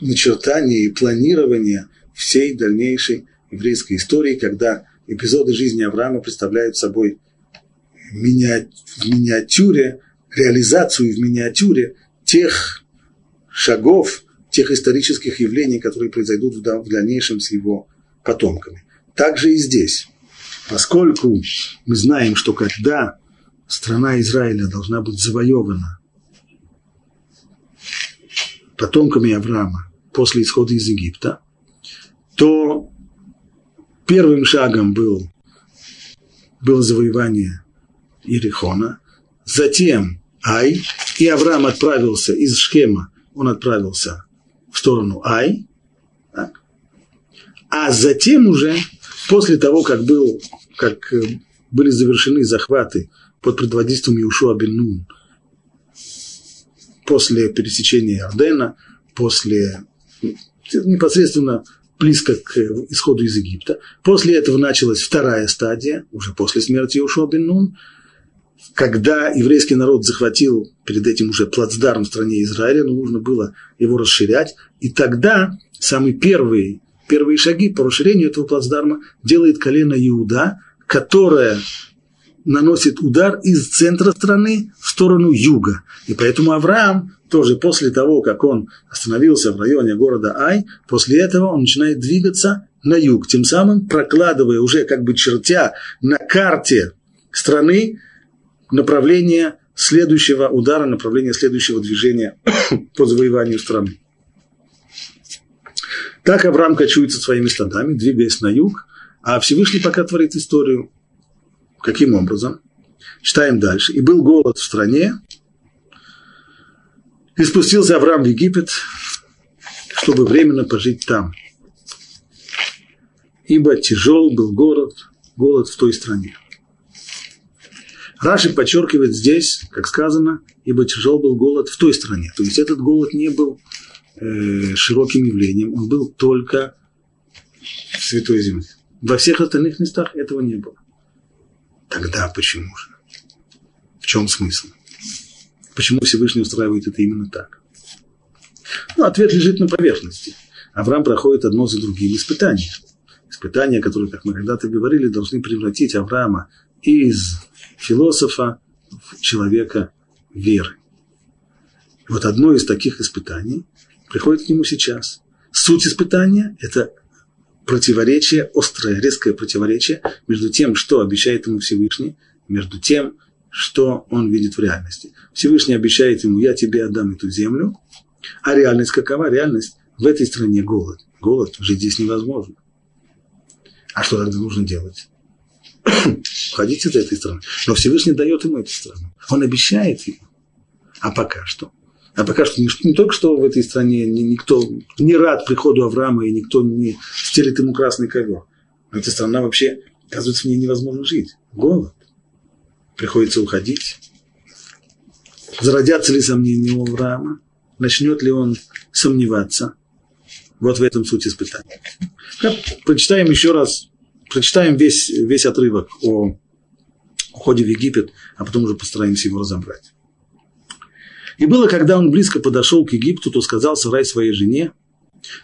начертание и планирование всей дальнейшей еврейской истории, когда эпизоды жизни Авраама представляют собой в миниатюре, реализацию в миниатюре тех шагов, тех исторических явлений, которые произойдут в дальнейшем с его потомками. Также и здесь. Поскольку мы знаем, что когда страна Израиля должна быть завоевана потомками Авраама, после исхода из Египта, то первым шагом был, было завоевание Иерихона, затем Ай, и Авраам отправился из Шхема, он отправился в сторону Ай, так? а затем уже, после того, как, был, как э, были завершены захваты под предводительством Иушуа бен после пересечения Ордена, после непосредственно близко к исходу из Египта. После этого началась вторая стадия, уже после смерти Ушо бен Нун, когда еврейский народ захватил перед этим уже плацдарм в стране Израиля, но нужно было его расширять. И тогда самые первые, первые шаги по расширению этого плацдарма делает колено Иуда, которое наносит удар из центра страны в сторону юга. И поэтому Авраам тоже после того, как он остановился в районе города Ай, после этого он начинает двигаться на юг, тем самым прокладывая уже как бы чертя на карте страны направление следующего удара, направление следующего движения по завоеванию страны. Так Авраам кочуется своими стадами, двигаясь на юг, а Всевышний пока творит историю. Каким образом? Читаем дальше. «И был голод в стране, и спустился Авраам в Египет, чтобы временно пожить там. Ибо тяжел был город, голод в той стране. Раши подчеркивает здесь, как сказано, ибо тяжел был голод в той стране. То есть этот голод не был э, широким явлением, он был только в Святой Земле. Во всех остальных местах этого не было. Тогда почему же? В чем смысл? Почему Всевышний устраивает это именно так? Ну, ответ лежит на поверхности. Авраам проходит одно за другим испытания. Испытания, которые, как мы когда-то говорили, должны превратить Авраама из философа в человека веры. И вот одно из таких испытаний приходит к нему сейчас. Суть испытания – это противоречие, острое, резкое противоречие между тем, что обещает ему Всевышний, между тем, что он видит в реальности. Всевышний обещает ему, я тебе отдам эту землю, а реальность какова? Реальность в этой стране голод. Голод, жить здесь невозможно. А что тогда нужно делать? Уходить из этой страны. Но Всевышний дает ему эту страну. Он обещает ему. А пока что? А пока что не, не только что в этой стране ни, никто не рад приходу Авраама, и никто не стелит ему красный ковер. Но эта страна вообще, оказывается, в ней невозможно жить. Голод. Приходится уходить. Зародятся ли сомнения у Авраама? Начнет ли он сомневаться? Вот в этом суть испытания. Прочитаем еще раз, прочитаем весь, весь отрывок о уходе в Египет, а потом уже постараемся его разобрать. И было, когда он близко подошел к Египту, то сказал Сарай своей жене,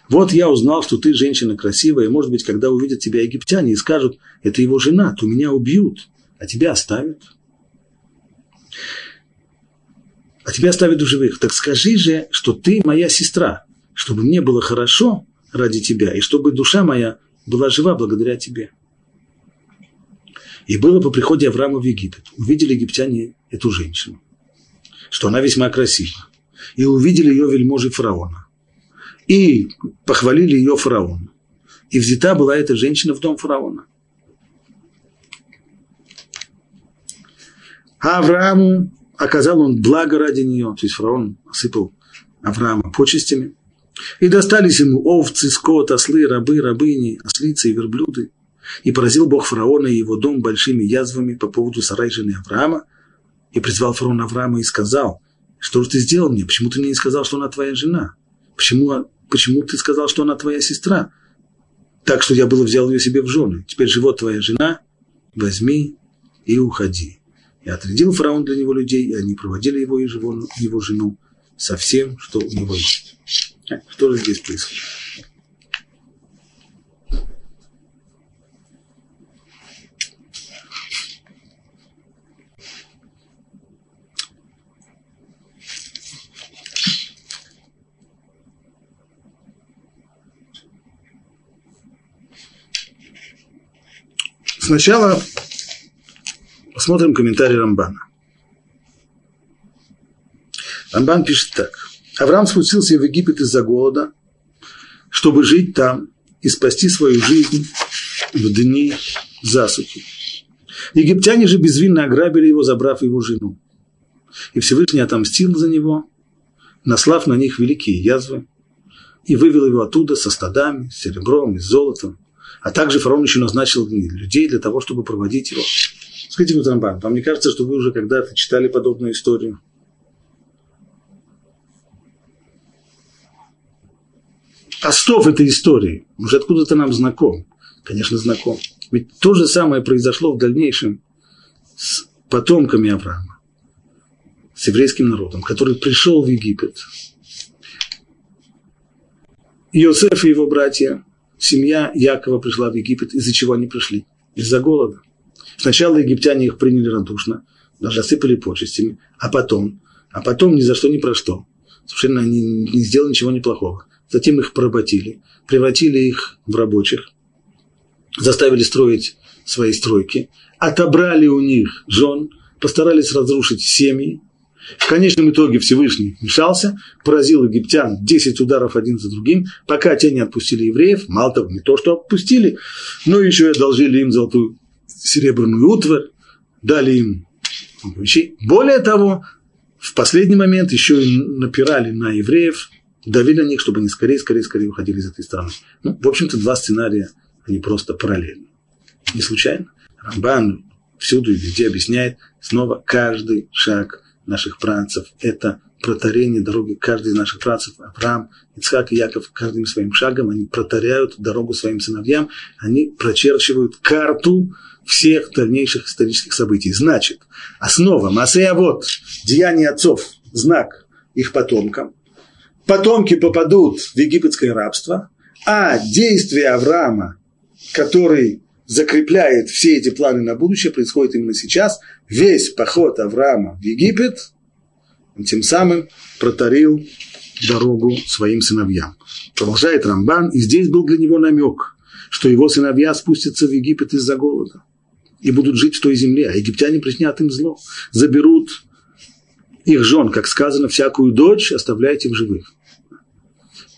вот я узнал, что ты женщина красивая, и, может быть, когда увидят тебя египтяне и скажут, это его жена, то меня убьют, а тебя оставят. А тебя оставят в живых. Так скажи же, что ты моя сестра, чтобы мне было хорошо ради тебя, и чтобы душа моя была жива благодаря тебе. И было по приходе Авраама в Египет. Увидели египтяне эту женщину что она весьма красива. И увидели ее вельможи фараона. И похвалили ее фараону. И взята была эта женщина в дом фараона. А Аврааму оказал он благо ради нее. То есть фараон осыпал Авраама почестями. И достались ему овцы, скот, ослы, рабы, рабыни, ослицы и верблюды. И поразил Бог фараона и его дом большими язвами по поводу сарай жены Авраама, и призвал фараон Авраама и сказал, что же ты сделал мне? Почему ты мне не сказал, что она твоя жена? Почему, почему ты сказал, что она твоя сестра? Так что я было взял ее себе в жены. Теперь живот твоя жена, возьми и уходи. И отрядил фараон для него людей, и они проводили его и его жену со всем, что у него есть. Что же здесь происходит? Сначала посмотрим комментарий Рамбана. Рамбан пишет так. Авраам спустился в Египет из-за голода, чтобы жить там и спасти свою жизнь в дни засухи. Египтяне же безвинно ограбили его, забрав его жену. И Всевышний отомстил за него, наслав на них великие язвы, и вывел его оттуда со стадами, с серебром и с золотом, а также фараон еще назначил людей для того, чтобы проводить его. Скажите, Мутрамбан, вам не кажется, что вы уже когда-то читали подобную историю? Остов этой истории уже откуда-то нам знаком. Конечно, знаком. Ведь то же самое произошло в дальнейшем с потомками Авраама, с еврейским народом, который пришел в Египет. Иосиф и его братья семья Якова пришла в Египет, из-за чего они пришли? Из-за голода. Сначала египтяне их приняли радушно, даже осыпали почестями, а потом, а потом ни за что, ни про что. Совершенно они не сделали ничего неплохого. Затем их поработили, превратили их в рабочих, заставили строить свои стройки, отобрали у них жен, постарались разрушить семьи, в конечном итоге Всевышний вмешался, поразил египтян 10 ударов один за другим, пока те не отпустили евреев, мало того, не то, что отпустили, но еще и одолжили им золотую серебряную утварь, дали им вещей. Более того, в последний момент еще и напирали на евреев, давили на них, чтобы они скорее, скорее, скорее уходили из этой страны. Ну, в общем-то, два сценария, они просто параллельны. Не случайно. Рамбан всюду и везде объясняет снова каждый шаг наших працев, это протарение дороги. Каждый из наших працев, Авраам, Ицхак и Яков, каждым своим шагом, они протаряют дорогу своим сыновьям, они прочерчивают карту всех дальнейших исторических событий. Значит, основа Масея вот, деяния отцов, знак их потомкам. Потомки попадут в египетское рабство, а действия Авраама, который закрепляет все эти планы на будущее, происходит именно сейчас. Весь поход Авраама в Египет, он тем самым протарил дорогу своим сыновьям. Продолжает Рамбан, и здесь был для него намек, что его сыновья спустятся в Египет из-за голода и будут жить в той земле, а египтяне причинят им зло, заберут их жен, как сказано, всякую дочь оставляйте в живых.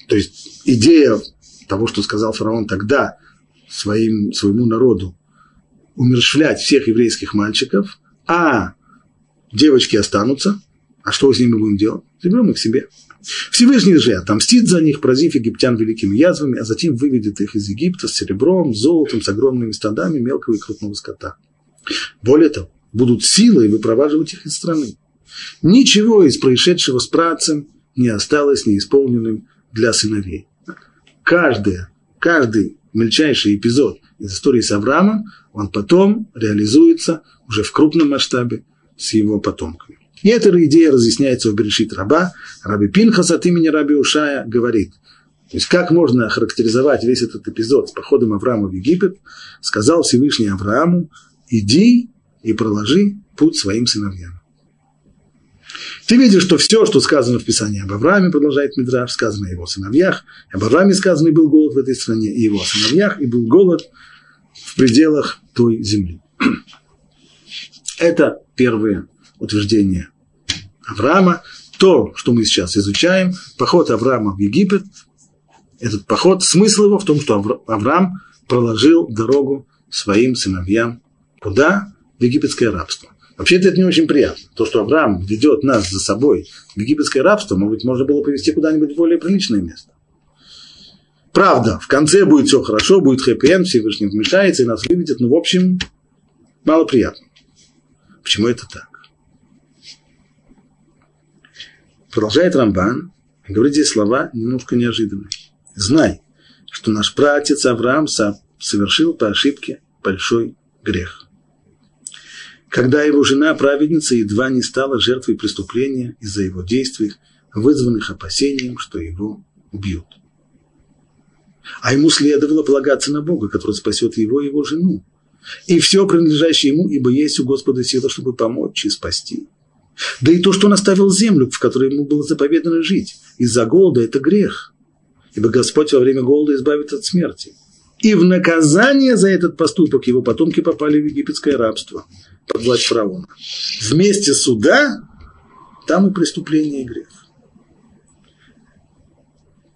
То есть идея того, что сказал фараон тогда, своим, своему народу умершвлять всех еврейских мальчиков, а девочки останутся, а что с ними будем делать? Заберем их себе. Всевышний же отомстит за них, поразив египтян великими язвами, а затем выведет их из Египта с серебром, золотом, с огромными стадами мелкого и крупного скота. Более того, будут силой выпроваживать их из страны. Ничего из происшедшего с працем не осталось неисполненным для сыновей. Каждое, каждый мельчайший эпизод из истории с Авраамом, он потом реализуется уже в крупном масштабе с его потомками. И эта идея разъясняется в Берешит Раба. Раби Пинхас от имени Раби Ушая говорит, то есть как можно характеризовать весь этот эпизод с походом Авраама в Египет, сказал Всевышний Аврааму, иди и проложи путь своим сыновьям. Ты видишь, что все, что сказано в Писании об Аврааме, продолжает Мидраш, сказано о его сыновьях. Об Аврааме сказано, и был голод в этой стране, и его сыновьях, и был голод в пределах той земли. Это первое утверждение Авраама. То, что мы сейчас изучаем, поход Авраама в Египет, этот поход, смысл его в том, что Авраам проложил дорогу своим сыновьям. Куда? В египетское рабство. Вообще-то это не очень приятно. То, что Авраам ведет нас за собой в египетское рабство, может быть, можно было повезти куда-нибудь более приличное место. Правда, в конце будет все хорошо, будет хэппи-энд, Всевышний вмешается и нас выведет, но, в общем, мало приятно. Почему это так? Продолжает Рамбан, говорит здесь слова немножко неожиданные. Знай, что наш пратец Авраам совершил по ошибке большой грех когда его жена, праведница, едва не стала жертвой преступления из-за его действий, вызванных опасением, что его убьют. А ему следовало полагаться на Бога, который спасет его и его жену. И все принадлежащее ему, ибо есть у Господа сила, чтобы помочь и спасти. Да и то, что он оставил землю, в которой ему было заповедано жить, из-за голода – это грех. Ибо Господь во время голода избавит от смерти. И в наказание за этот поступок его потомки попали в египетское рабство – под власть фараона. Вместе суда там и преступление, и грех.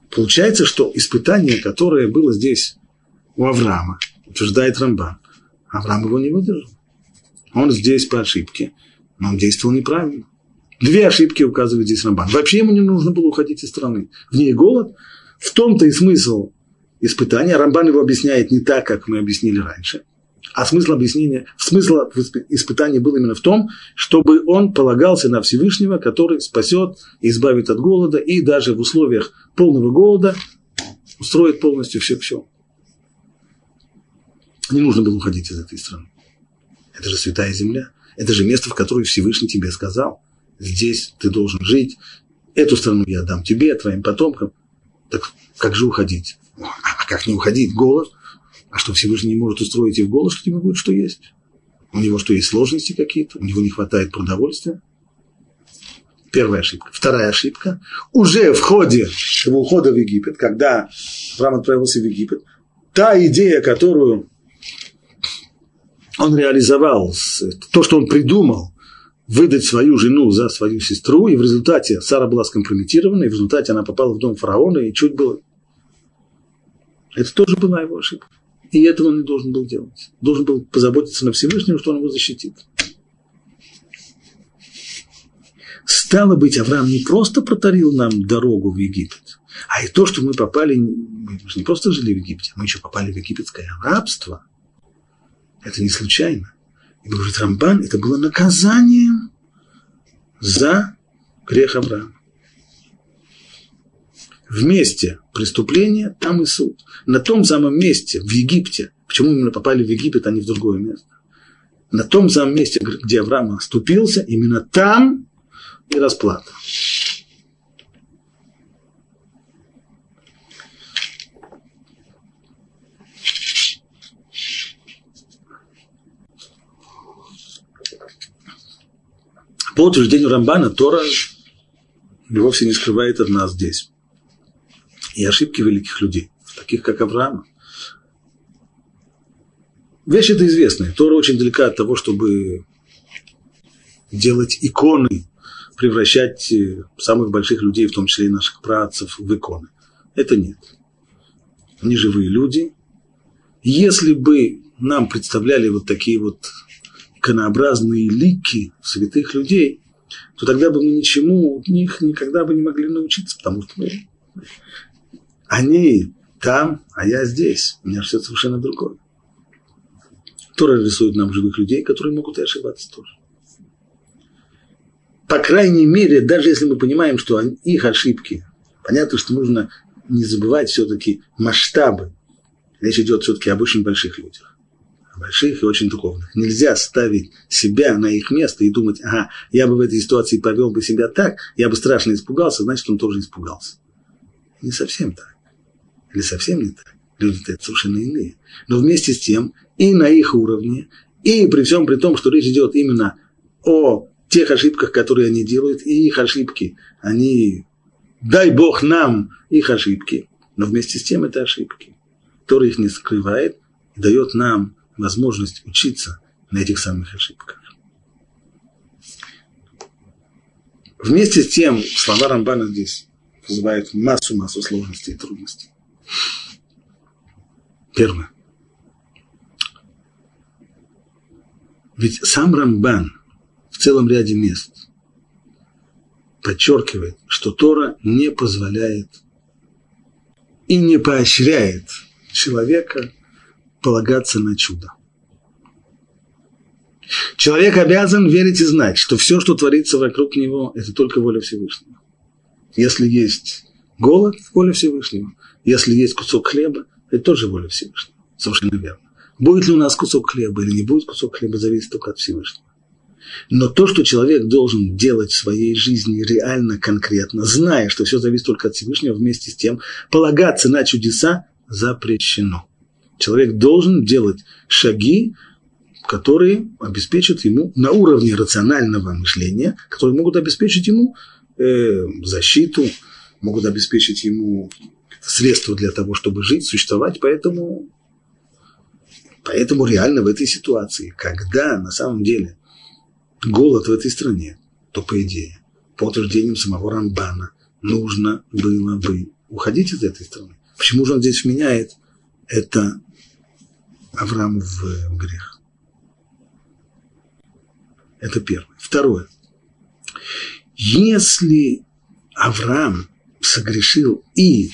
Получается, что испытание, которое было здесь у Авраама, утверждает Рамбан, Авраам его не выдержал. Он здесь по ошибке, но он действовал неправильно. Две ошибки указывает здесь Рамбан. Вообще ему не нужно было уходить из страны. В ней голод. В том-то и смысл испытания. Рамбан его объясняет не так, как мы объяснили раньше. А смысл объяснения, смысл испытания был именно в том, чтобы он полагался на Всевышнего, который спасет избавит от голода, и даже в условиях полного голода устроит полностью все все. Не нужно было уходить из этой страны. Это же святая земля. Это же место, в которое Всевышний тебе сказал. Здесь ты должен жить. Эту страну я дам тебе, твоим потомкам. Так как же уходить? А как не уходить? Голод – а что Всевышний не может устроить и в голос, что тебе будет, что есть? У него что, есть сложности какие-то? У него не хватает продовольствия? Первая ошибка. Вторая ошибка. Уже в ходе его ухода в Египет, когда Авраам отправился в Египет, та идея, которую он реализовал, то, что он придумал, выдать свою жену за свою сестру, и в результате Сара была скомпрометирована, и в результате она попала в дом фараона, и чуть было... Это тоже была его ошибка. И этого он не должен был делать. Должен был позаботиться на Всевышнем, что он его защитит. Стало быть, Авраам не просто протарил нам дорогу в Египет, а и то, что мы попали, мы же не просто жили в Египте, мы еще попали в египетское рабство. Это не случайно. И говорит Рамбан, это было наказанием за грех Авраама. В месте преступления там и суд. На том самом месте, в Египте, почему именно попали в Египет, а не в другое место? На том самом месте, где Авраам оступился, именно там и расплата. По утверждению Рамбана, Тора вовсе не скрывает от нас здесь и ошибки великих людей, таких как Авраам. Вещь эта известная. Тора очень далека от того, чтобы делать иконы, превращать э, самых больших людей, в том числе и наших працев, в иконы. Это нет. Они живые люди, Если бы нам представляли вот такие вот иконообразные лики святых людей, то тогда бы мы ничему от них никогда бы не могли научиться, потому что мы, они там, а я здесь. У меня все совершенно другое. Тора рисует нам живых людей, которые могут и ошибаться тоже. По крайней мере, даже если мы понимаем, что их ошибки, понятно, что нужно не забывать все-таки масштабы. Речь идет все-таки об очень больших людях. Больших и очень духовных. Нельзя ставить себя на их место и думать, ага, я бы в этой ситуации повел бы себя так, я бы страшно испугался, значит, он тоже испугался. Не совсем так. Или совсем не так. Люди-то совершенно иные. Но вместе с тем, и на их уровне, и при всем при том, что речь идет именно о тех ошибках, которые они делают, и их ошибки, они, дай Бог нам их ошибки, но вместе с тем это ошибки, которые их не скрывает и дает нам возможность учиться на этих самых ошибках. Вместе с тем слова Рамбана здесь вызывают массу-массу сложностей и трудностей. Первое. Ведь сам Рамбан в целом ряде мест подчеркивает, что Тора не позволяет и не поощряет человека полагаться на чудо. Человек обязан верить и знать, что все, что творится вокруг него, это только воля Всевышнего. Если есть голод, воля Всевышнего. Если есть кусок хлеба, это тоже воля Всевышнего. Совершенно верно. Будет ли у нас кусок хлеба или не будет кусок хлеба, зависит только от Всевышнего. Но то, что человек должен делать в своей жизни реально, конкретно, зная, что все зависит только от Всевышнего, вместе с тем полагаться на чудеса запрещено человек должен делать шаги, которые обеспечат ему на уровне рационального мышления, которые могут обеспечить ему э, защиту, могут обеспечить ему средства для того, чтобы жить, существовать. Поэтому, поэтому реально в этой ситуации, когда на самом деле голод в этой стране, то по идее, по утверждениям самого Рамбана, нужно было бы уходить из этой страны. Почему же он здесь вменяет это Аврааму в грех. Это первое. Второе. Если Авраам согрешил и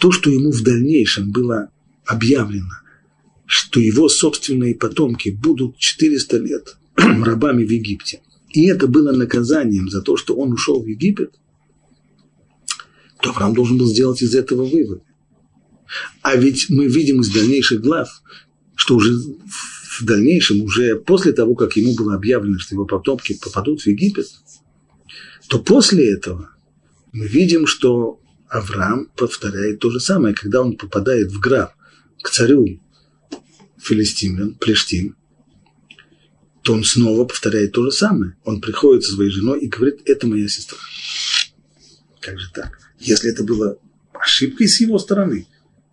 то, что ему в дальнейшем было объявлено, что его собственные потомки будут 400 лет рабами в Египте, и это было наказанием за то, что он ушел в Египет, то Авраам должен был сделать из этого вывод. А ведь мы видим из дальнейших глав, что уже в дальнейшем, уже после того, как ему было объявлено, что его потомки попадут в Египет, то после этого мы видим, что Авраам повторяет то же самое, когда он попадает в граб к царю филистимлян, Плештим, то он снова повторяет то же самое. Он приходит со своей женой и говорит, это моя сестра. Как же так? Если это было ошибкой с его стороны,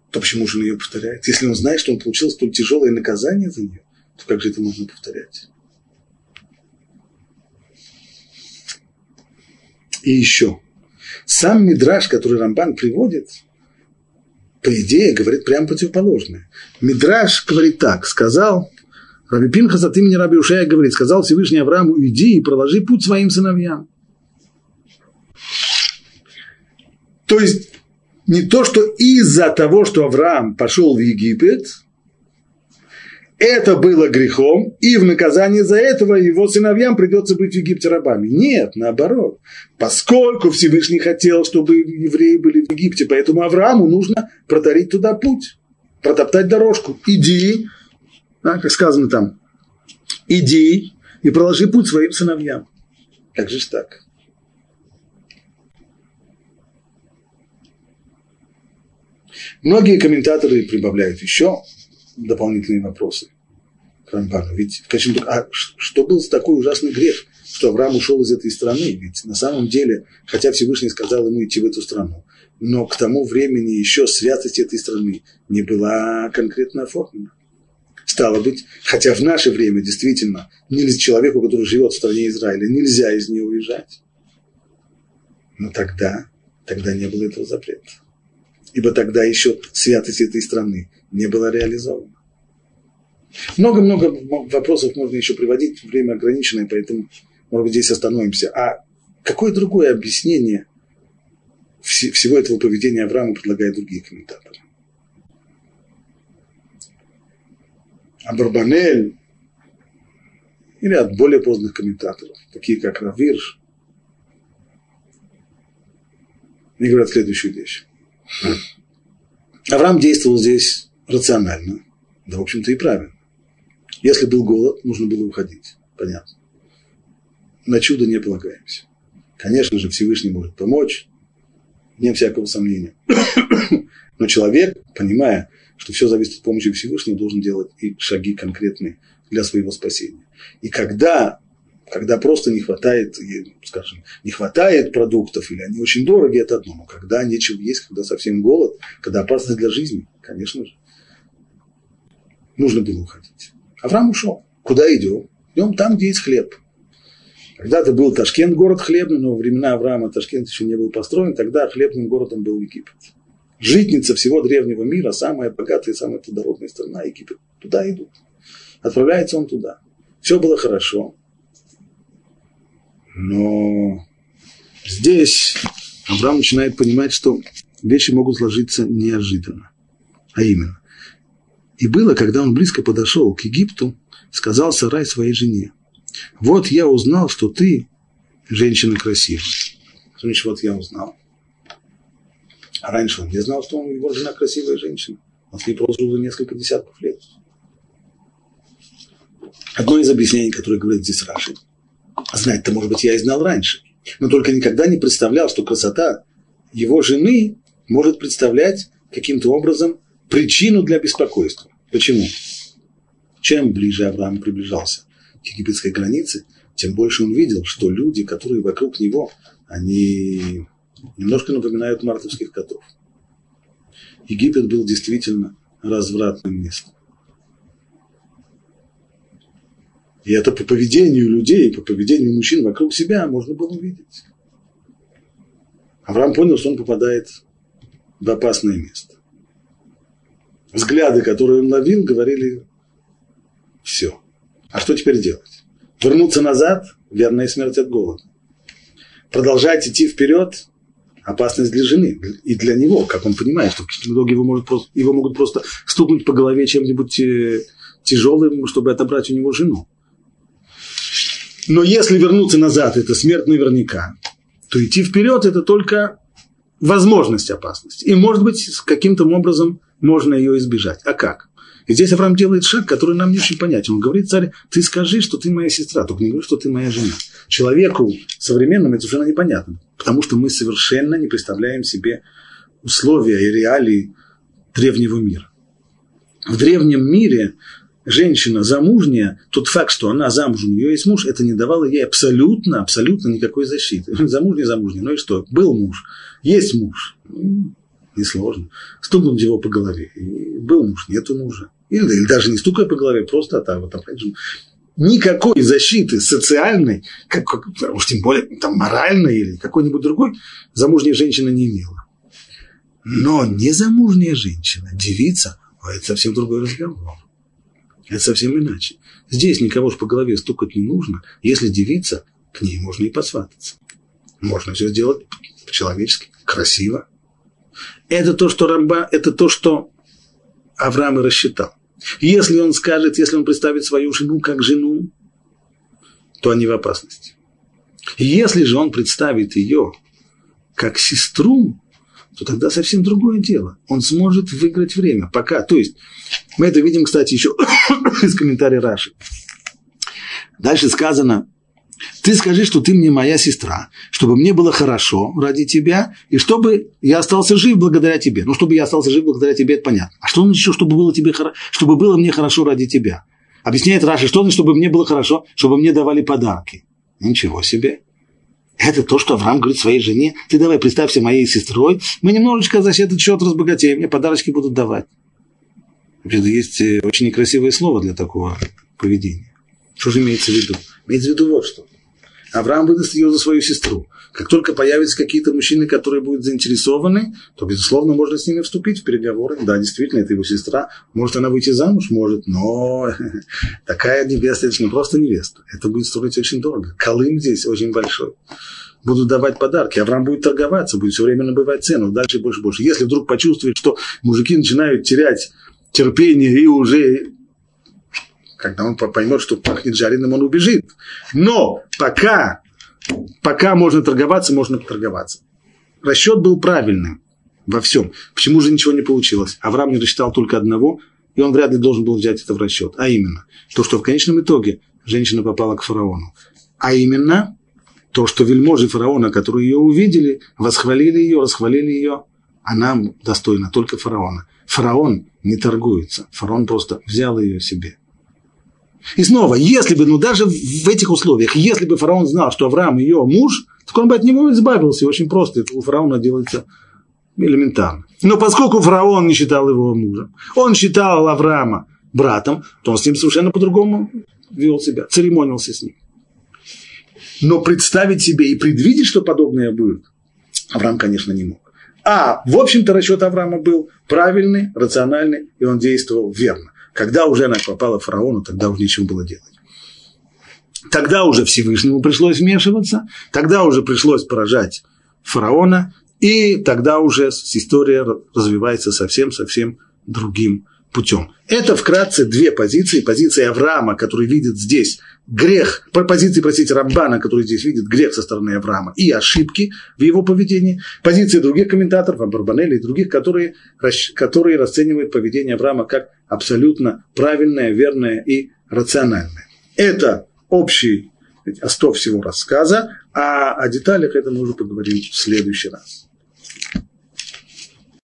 то почему же он ее повторяет? Если он знает, что он получил столь тяжелое наказание за нее, то как же это можно повторять? И еще. Сам Мидраш, который Рамбан приводит, по идее, говорит прямо противоположное. Мидраш говорит так, сказал, Раби Пинхас от имени Раби Ушая говорит, сказал Всевышний Аврааму, иди и проложи путь своим сыновьям. То есть не то, что из-за того, что Авраам пошел в Египет, это было грехом, и в наказание за этого его сыновьям придется быть в Египте рабами. Нет, наоборот. Поскольку Всевышний хотел, чтобы евреи были в Египте, поэтому Аврааму нужно протарить туда путь, протоптать дорожку. Иди, а, как сказано там, иди и проложи путь своим сыновьям. Как же так? Многие комментаторы прибавляют еще дополнительные вопросы к Рамбану. Ведь, конечно, а что был такой ужасный грех, что Авраам ушел из этой страны? Ведь на самом деле, хотя Всевышний сказал ему идти в эту страну, но к тому времени еще святость этой страны не была конкретно оформлена. Стало быть, хотя в наше время действительно нельзя человеку, который живет в стране Израиля, нельзя из нее уезжать. Но тогда, тогда не было этого запрета ибо тогда еще святость этой страны не была реализована. Много-много вопросов можно еще приводить, время ограниченное, поэтому, может быть, здесь остановимся. А какое другое объяснение всего этого поведения Авраама предлагают другие комментаторы? Абарбанель или от более поздних комментаторов, такие как Равирш, они говорят следующую вещь. Авраам действовал здесь рационально, да, в общем-то, и правильно. Если был голод, нужно было уходить. Понятно. На чудо не полагаемся. Конечно же, Всевышний может помочь, не всякого сомнения. Но человек, понимая, что все зависит от помощи Всевышнего, должен делать и шаги конкретные для своего спасения. И когда, когда просто не хватает, скажем, не хватает продуктов, или они очень дороги, это одно. Но когда нечего есть, когда совсем голод, когда опасность для жизни, конечно же, нужно было уходить. Авраам ушел. Куда идем? Идем там, где есть хлеб. Когда-то был Ташкент, город хлебный, но во времена Авраама Ташкент еще не был построен, тогда хлебным городом был Египет. Житница всего древнего мира, самая богатая и самая плодородная страна Египет. Туда идут. Отправляется он туда. Все было хорошо. Но здесь Авраам начинает понимать, что вещи могут сложиться неожиданно. А именно, и было, когда он близко подошел к Египту, сказал Сарай своей жене, вот я узнал, что ты женщина красивая. Значит, вот я узнал. А раньше он не знал, что он, его жена красивая женщина. Он с ней прожил уже несколько десятков лет. Одно из объяснений, которое говорит здесь Раши. Знать-то, может быть, я и знал раньше. Но только никогда не представлял, что красота его жены может представлять каким-то образом причину для беспокойства. Почему? Чем ближе Авраам приближался к египетской границе, тем больше он видел, что люди, которые вокруг него, они немножко напоминают мартовских котов. Египет был действительно развратным местом. И это по поведению людей, по поведению мужчин вокруг себя можно было увидеть. Авраам понял, что он попадает в опасное место взгляды, которые он ловил, говорили все. А что теперь делать? Вернуться назад – верная смерть от голода. Продолжать идти вперед – опасность для жены и для него, как он понимает, что в итоге его, может просто, его могут просто стукнуть по голове чем-нибудь э, тяжелым, чтобы отобрать у него жену. Но если вернуться назад – это смерть наверняка, то идти вперед – это только возможность опасности. И, может быть, каким-то образом можно ее избежать. А как? И здесь Авраам делает шаг, который нам не очень понятен. Он говорит, царь, ты скажи, что ты моя сестра, только не говори, что ты моя жена. Человеку современному это совершенно непонятно, потому что мы совершенно не представляем себе условия и реалии древнего мира. В древнем мире женщина замужняя, тот факт, что она замужем, у нее есть муж, это не давало ей абсолютно, абсолютно никакой защиты. Замужняя, замужняя, ну и что? Был муж, есть муж несложно, стукнуть его по голове. И был муж, нету мужа. Или, или даже не стукая по голове, просто так вот опять же. Никакой защиты социальной, как, как, уж тем более там, моральной или какой-нибудь другой, замужняя женщина не имела. Но незамужняя женщина, девица, это совсем другой разговор. Это совсем иначе. Здесь никого же по голове стукать не нужно. Если девица, к ней можно и посвататься. Можно все сделать по-человечески, красиво. Это то, что Рамба, это то, что Авраам и рассчитал. Если он скажет, если он представит свою жену как жену, то они в опасности. Если же он представит ее как сестру, то тогда совсем другое дело. Он сможет выиграть время. Пока. То есть, мы это видим, кстати, еще из комментария Раши. Дальше сказано, ты скажи, что ты мне моя сестра, чтобы мне было хорошо ради тебя, и чтобы я остался жив благодаря тебе. Ну, чтобы я остался жив благодаря тебе, это понятно. А что значит, чтобы было, тебе, чтобы было мне хорошо ради тебя? Объясняет Раши, что значит, чтобы мне было хорошо, чтобы мне давали подарки. Ничего себе. Это то, что Авраам говорит своей жене. Ты давай представься моей сестрой, мы немножечко за этот счет разбогатеем, мне подарочки будут давать. Есть э, очень некрасивое слово для такого поведения. Что же имеется в виду? Имеется в виду вот что. Авраам выдаст ее за свою сестру. Как только появятся какие-то мужчины, которые будут заинтересованы, то, безусловно, можно с ними вступить в переговоры. Да, действительно, это его сестра. Может она выйти замуж? Может. Но такая невеста, это не просто невеста. Это будет стоить очень дорого. Колым здесь очень большой будут давать подарки, Авраам будет торговаться, будет все время набывать цену, дальше больше больше. Если вдруг почувствует, что мужики начинают терять терпение и уже когда он поймет, что пахнет жареным, он убежит. Но пока, пока можно торговаться, можно торговаться. Расчет был правильным во всем. Почему же ничего не получилось? Авраам не рассчитал только одного, и он вряд ли должен был взять это в расчет. А именно, то, что в конечном итоге женщина попала к фараону. А именно, то, что вельможи фараона, которые ее увидели, восхвалили ее, расхвалили ее, она достойна только фараона. Фараон не торгуется. Фараон просто взял ее себе. И снова, если бы, ну даже в этих условиях, если бы фараон знал, что Авраам ее муж, то он бы от него избавился. Очень просто. Это у фараона делается элементарно. Но поскольку фараон не считал его мужем, он считал Авраама братом, то он с ним совершенно по-другому вел себя, церемонился с ним. Но представить себе и предвидеть, что подобное будет, Авраам, конечно, не мог. А, в общем-то, расчет Авраама был правильный, рациональный, и он действовал верно. Когда уже она попала фараону, тогда уже нечего было делать. Тогда уже Всевышнему пришлось вмешиваться, тогда уже пришлось поражать фараона, и тогда уже история развивается совсем-совсем другим путем. Это вкратце две позиции. Позиция Авраама, который видит здесь грех, позиции, простите, Рамбана, который здесь видит грех со стороны Авраама и ошибки в его поведении. Позиции других комментаторов, Абарбанеля и других, которые, которые расценивают поведение Авраама как абсолютно правильное, верное и рациональное. Это общий остов всего рассказа, а о деталях это мы уже поговорим в следующий раз.